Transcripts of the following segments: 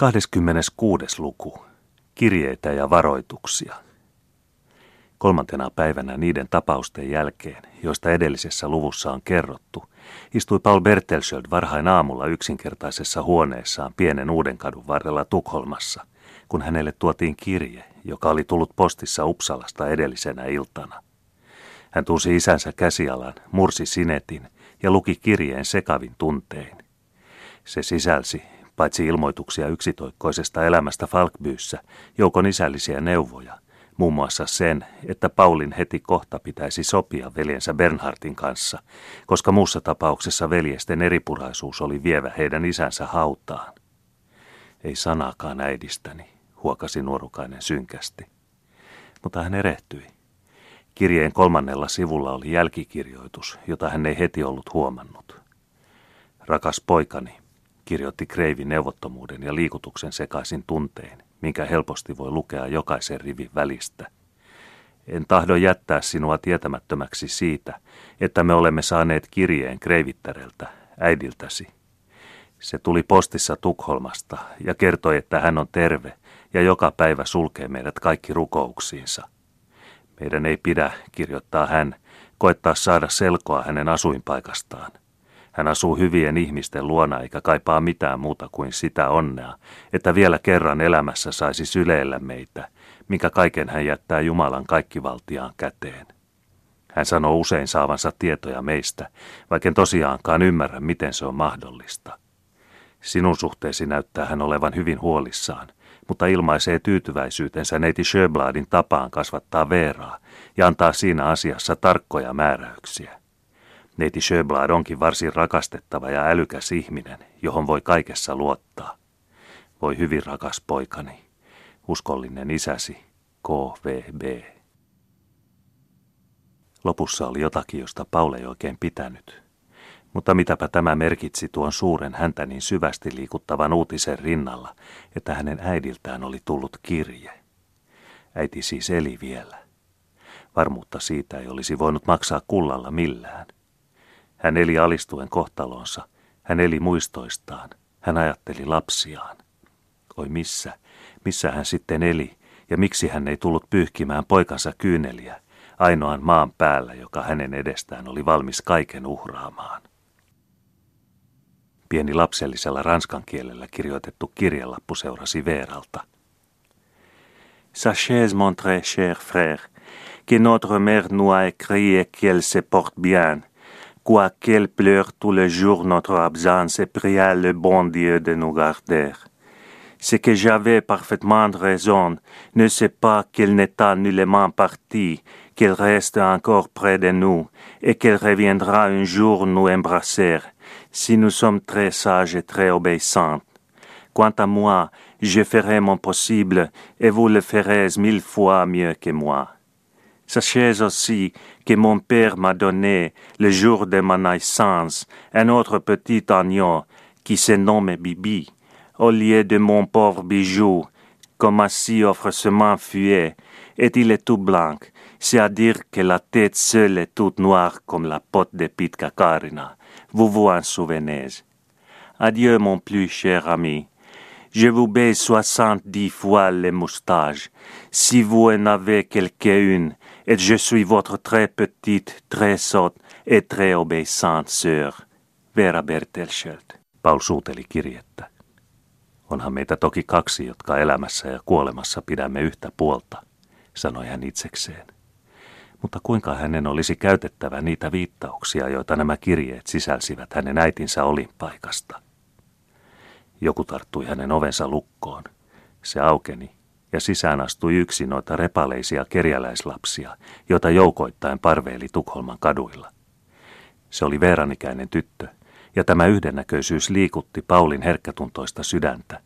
26. luku. Kirjeitä ja varoituksia. Kolmantena päivänä niiden tapausten jälkeen, joista edellisessä luvussa on kerrottu, istui Paul Bertelsöld varhain aamulla yksinkertaisessa huoneessaan pienen Uudenkadun varrella Tukholmassa, kun hänelle tuotiin kirje, joka oli tullut postissa Upsalasta edellisenä iltana. Hän tunsi isänsä käsialan, mursi sinetin ja luki kirjeen sekavin tuntein. Se sisälsi, paitsi ilmoituksia yksitoikkoisesta elämästä Falkbyyssä, joukon isällisiä neuvoja, muun muassa sen, että Paulin heti kohta pitäisi sopia veljensä Bernhardin kanssa, koska muussa tapauksessa veljesten eripuraisuus oli vievä heidän isänsä hautaan. Ei sanaakaan äidistäni, huokasi nuorukainen synkästi. Mutta hän erehtyi. Kirjeen kolmannella sivulla oli jälkikirjoitus, jota hän ei heti ollut huomannut. Rakas poikani, kirjoitti Kreivi neuvottomuuden ja liikutuksen sekaisin tunteen, minkä helposti voi lukea jokaisen rivin välistä. En tahdo jättää sinua tietämättömäksi siitä, että me olemme saaneet kirjeen Kreivittäreltä, äidiltäsi. Se tuli postissa Tukholmasta ja kertoi, että hän on terve ja joka päivä sulkee meidät kaikki rukouksiinsa. Meidän ei pidä, kirjoittaa hän, koettaa saada selkoa hänen asuinpaikastaan. Hän asuu hyvien ihmisten luona eikä kaipaa mitään muuta kuin sitä onnea, että vielä kerran elämässä saisi syleillä meitä, mikä kaiken hän jättää Jumalan kaikkivaltiaan käteen. Hän sanoo usein saavansa tietoja meistä, vaikka tosiaankaan ymmärrä, miten se on mahdollista. Sinun suhteesi näyttää hän olevan hyvin huolissaan, mutta ilmaisee tyytyväisyytensä neiti Sjöbladin tapaan kasvattaa Veeraa ja antaa siinä asiassa tarkkoja määräyksiä. Neiti Sjöblad onkin varsin rakastettava ja älykäs ihminen, johon voi kaikessa luottaa. Voi hyvin rakas poikani, uskollinen isäsi, KVB. Lopussa oli jotakin, josta Paul ei oikein pitänyt. Mutta mitäpä tämä merkitsi tuon suuren häntä niin syvästi liikuttavan uutisen rinnalla, että hänen äidiltään oli tullut kirje. Äiti siis eli vielä. Varmuutta siitä ei olisi voinut maksaa kullalla millään. Hän eli alistuen kohtalonsa, hän eli muistoistaan, hän ajatteli lapsiaan. Oi missä, missä hän sitten eli, ja miksi hän ei tullut pyyhkimään poikansa kyyneliä, ainoan maan päällä, joka hänen edestään oli valmis kaiken uhraamaan. Pieni lapsellisella ranskan kielellä kirjoitettu kirjelappu seurasi Veeralta. Sachez, mon très cher frère, que notre mère nous a écrit et qu'elle se porte bien, quoiqu'elle pleure tout le jour notre absence et pria le bon Dieu de nous garder. Ce que j'avais parfaitement raison, ne sait pas qu'elle n'est nullement partie, qu'elle reste encore près de nous, et qu'elle reviendra un jour nous embrasser, si nous sommes très sages et très obéissants. Quant à moi, je ferai mon possible, et vous le ferez mille fois mieux que moi. Sachez aussi que mon père m'a donné, le jour de ma naissance, un autre petit agneau qui se nomme Bibi, au lieu de mon pauvre bijou, comme assis offrement fuyé, et il est tout blanc, c'est-à-dire que la tête seule est toute noire comme la pote de Pitcacarina. Vous vous en souvenez. Adieu, mon plus cher ami. Je vous baise soixante-dix fois les moustaches, si vous en avez quelqu'une, et je suis votre très petite, très sotte et très obéissante sœur, Vera Bertelschelt. Paul suuteli kirjettä. Onhan meitä toki kaksi, jotka elämässä ja kuolemassa pidämme yhtä puolta, sanoi hän itsekseen. Mutta kuinka hänen olisi käytettävä niitä viittauksia, joita nämä kirjeet sisälsivät hänen äitinsä olinpaikasta? Joku tarttui hänen ovensa lukkoon. Se aukeni ja sisään astui yksi noita repaleisia kerjäläislapsia, joita joukoittain parveili Tukholman kaduilla. Se oli Veeranikäinen tyttö, ja tämä yhdennäköisyys liikutti Paulin herkkätuntoista sydäntä.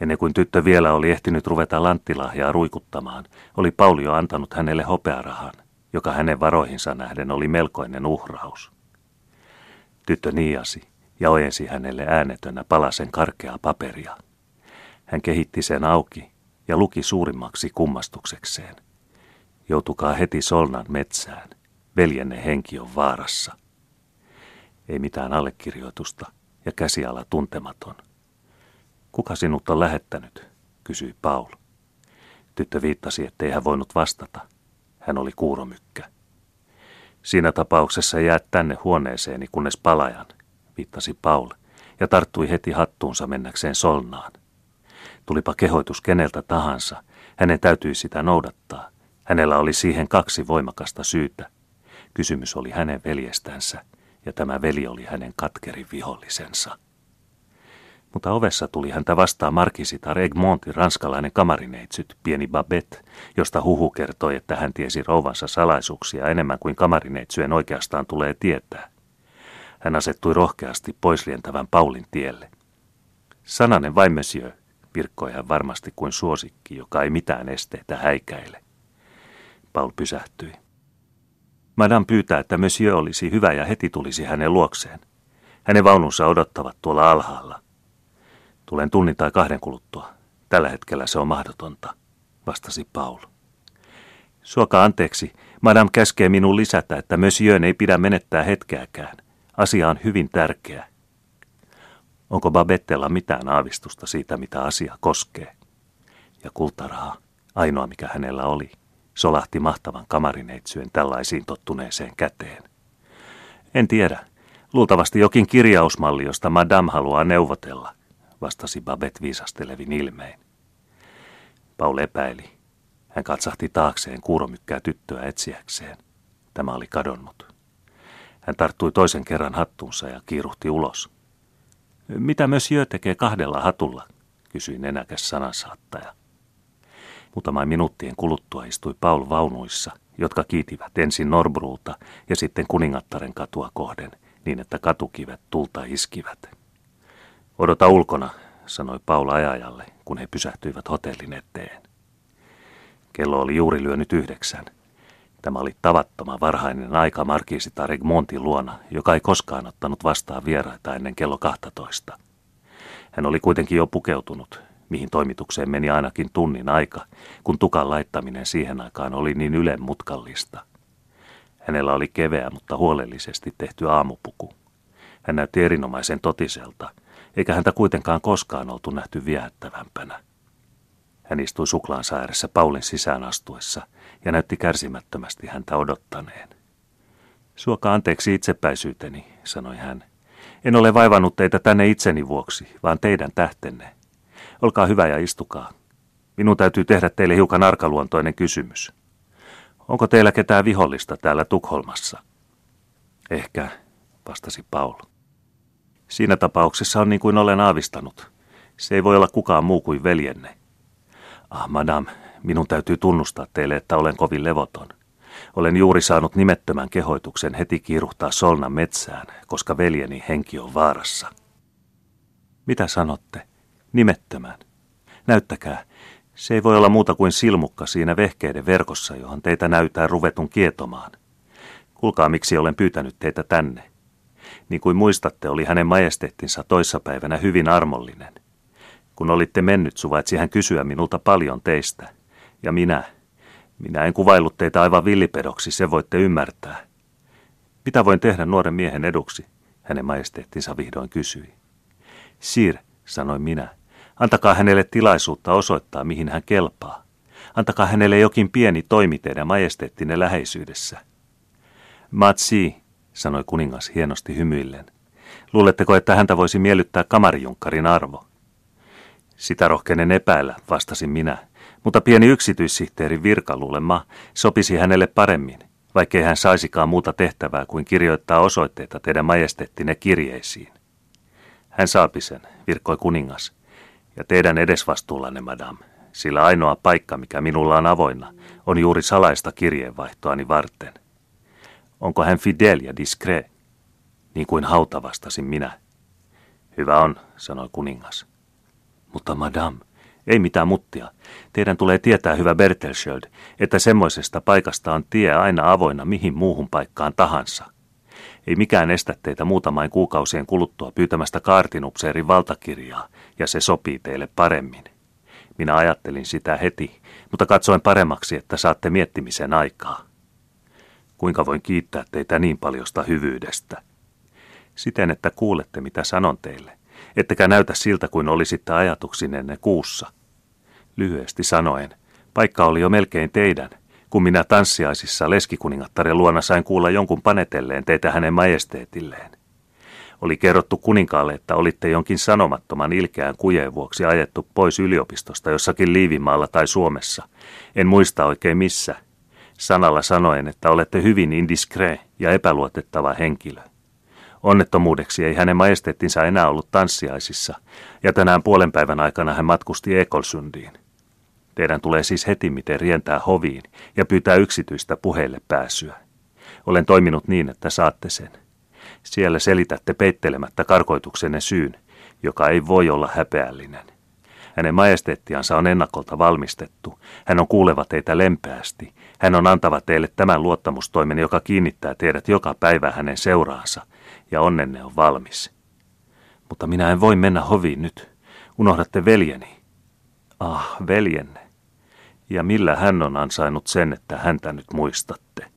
Ennen kuin tyttö vielä oli ehtinyt ruveta lanttilahjaa ruikuttamaan, oli Pauli jo antanut hänelle hopearahan, joka hänen varoihinsa nähden oli melkoinen uhraus. Tyttö niiasi ja ojensi hänelle äänetönä palasen karkeaa paperia. Hän kehitti sen auki ja luki suurimmaksi kummastuksekseen. Joutukaa heti Solnan metsään. Veljenne henki on vaarassa. Ei mitään allekirjoitusta ja käsiala tuntematon. Kuka sinut on lähettänyt, kysyi Paul. Tyttö viittasi, ettei hän voinut vastata. Hän oli kuuromykkä. Siinä tapauksessa jäät tänne huoneeseeni, kunnes palajan, viittasi Paul, ja tarttui heti hattuunsa mennäkseen solnaan. Tulipa kehoitus keneltä tahansa, hänen täytyi sitä noudattaa. Hänellä oli siihen kaksi voimakasta syytä. Kysymys oli hänen veljestänsä, ja tämä veli oli hänen katkerin vihollisensa. Mutta ovessa tuli häntä vastaan markisitar Egmontin ranskalainen kamarineitsyt, pieni Babette, josta huhu kertoi, että hän tiesi rouvansa salaisuuksia enemmän kuin kamarineitsyjen oikeastaan tulee tietää. Hän asettui rohkeasti poislientävän Paulin tielle. Sananen vai monsieur, virkkoi hän varmasti kuin suosikki, joka ei mitään esteitä häikäile. Paul pysähtyi. Madame pyytää, että monsieur olisi hyvä ja heti tulisi hänen luokseen. Hänen vaununsa odottavat tuolla alhaalla. Tulen tunnin tai kahden kuluttua. Tällä hetkellä se on mahdotonta, vastasi Paul. Suoka anteeksi, Madame käskee minun lisätä, että monsieur ei pidä menettää hetkeäkään. Asia on hyvin tärkeä. Onko Babettella mitään aavistusta siitä, mitä asia koskee? Ja kultaraha, ainoa mikä hänellä oli, solahti mahtavan kamarineitsyön tällaisiin tottuneeseen käteen. En tiedä. Luultavasti jokin kirjausmalli, josta Madame haluaa neuvotella, vastasi Babette viisastelevin ilmein. Paul epäili. Hän katsahti taakseen kuuromykkää tyttöä etsiäkseen. Tämä oli kadonnut. Hän tarttui toisen kerran hattuunsa ja kiiruhti ulos. Mitä monsieur tekee kahdella hatulla, kysyi nenäkäs sanansaattaja. Muutaman minuuttien kuluttua istui Paul vaunuissa, jotka kiitivät ensin Norbruuta ja sitten kuningattaren katua kohden, niin että katukivet tulta iskivät. Odota ulkona, sanoi Paul ajajalle, kun he pysähtyivät hotellin eteen. Kello oli juuri lyönyt yhdeksän. Tämä oli tavattoman varhainen aika markiisita Regmontin luona, joka ei koskaan ottanut vastaan vieraita ennen kello 12. Hän oli kuitenkin jo pukeutunut, mihin toimitukseen meni ainakin tunnin aika, kun tukan laittaminen siihen aikaan oli niin ylen mutkallista. Hänellä oli keveä, mutta huolellisesti tehty aamupuku. Hän näytti erinomaisen totiselta, eikä häntä kuitenkaan koskaan oltu nähty viehättävämpänä. Hän istui suklaansa ääressä Paulin sisään astuessa näytti kärsimättömästi häntä odottaneen. Suoka anteeksi itsepäisyyteni, sanoi hän. En ole vaivannut teitä tänne itseni vuoksi, vaan teidän tähtenne. Olkaa hyvä ja istukaa. Minun täytyy tehdä teille hiukan arkaluontoinen kysymys. Onko teillä ketään vihollista täällä Tukholmassa? Ehkä, vastasi Paul. Siinä tapauksessa on niin kuin olen aavistanut. Se ei voi olla kukaan muu kuin veljenne. Ah, madame, minun täytyy tunnustaa teille, että olen kovin levoton. Olen juuri saanut nimettömän kehoituksen heti kiiruhtaa Solnan metsään, koska veljeni henki on vaarassa. Mitä sanotte? Nimettömän. Näyttäkää, se ei voi olla muuta kuin silmukka siinä vehkeiden verkossa, johon teitä näytää ruvetun kietomaan. Kuulkaa, miksi olen pyytänyt teitä tänne. Niin kuin muistatte, oli hänen majesteettinsa toissapäivänä hyvin armollinen. Kun olitte mennyt, suvaitsi hän kysyä minulta paljon teistä. Ja minä, minä en kuvaillut teitä aivan villipedoksi, se voitte ymmärtää. Mitä voin tehdä nuoren miehen eduksi? Hänen majesteettinsa vihdoin kysyi. Sir, sanoin minä, Antakaa hänelle tilaisuutta osoittaa, mihin hän kelpaa. Antakaa hänelle jokin pieni toimi teidän majesteettinen läheisyydessä. Matsi, sanoi kuningas hienosti hymyillen. Luuletteko, että häntä voisi miellyttää kamarijunkkarin arvo? Sitä rohkenen epäillä, vastasin minä, mutta pieni yksityissihteerin virka luulemma sopisi hänelle paremmin, vaikkei hän saisikaan muuta tehtävää kuin kirjoittaa osoitteita teidän majesteettine kirjeisiin. Hän saapi sen, virkkoi kuningas, ja teidän edesvastuullanne, madame, sillä ainoa paikka, mikä minulla on avoinna, on juuri salaista kirjeenvaihtoani varten. Onko hän fidel ja discret? Niin kuin hauta vastasin minä. Hyvä on, sanoi kuningas. Mutta madame, ei mitään muttia. Teidän tulee tietää, hyvä Bertelschild, että semmoisesta paikasta on tie aina avoinna mihin muuhun paikkaan tahansa. Ei mikään estä teitä muutamain kuukausien kuluttua pyytämästä kaartinupseerin valtakirjaa, ja se sopii teille paremmin. Minä ajattelin sitä heti, mutta katsoin paremmaksi, että saatte miettimisen aikaa. Kuinka voin kiittää teitä niin paljosta hyvyydestä? Siten, että kuulette, mitä sanon teille, ettekä näytä siltä kuin olisitte ajatuksinenne kuussa. Lyhyesti sanoen, paikka oli jo melkein teidän, kun minä tanssiaisissa leskikuningattaren luona sain kuulla jonkun panetelleen teitä hänen majesteetilleen. Oli kerrottu kuninkaalle, että olitte jonkin sanomattoman ilkeän kujeen vuoksi ajettu pois yliopistosta jossakin Liivimaalla tai Suomessa. En muista oikein missä. Sanalla sanoen, että olette hyvin indiskree ja epäluotettava henkilö. Onnettomuudeksi ei hänen majesteettinsa enää ollut tanssiaisissa, ja tänään puolen päivän aikana hän matkusti Ekolsundiin. Teidän tulee siis heti miten rientää hoviin ja pyytää yksityistä puheille pääsyä. Olen toiminut niin, että saatte sen. Siellä selitätte peittelemättä karkoituksenne syyn, joka ei voi olla häpeällinen. Hänen majesteettiansa on ennakolta valmistettu. Hän on kuuleva teitä lempeästi. Hän on antava teille tämän luottamustoimen, joka kiinnittää teidät joka päivä hänen seuraansa, ja onnenne on valmis. Mutta minä en voi mennä hoviin nyt. Unohdatte veljeni. Ah, veljenne. Ja millä hän on ansainnut sen, että häntä nyt muistatte?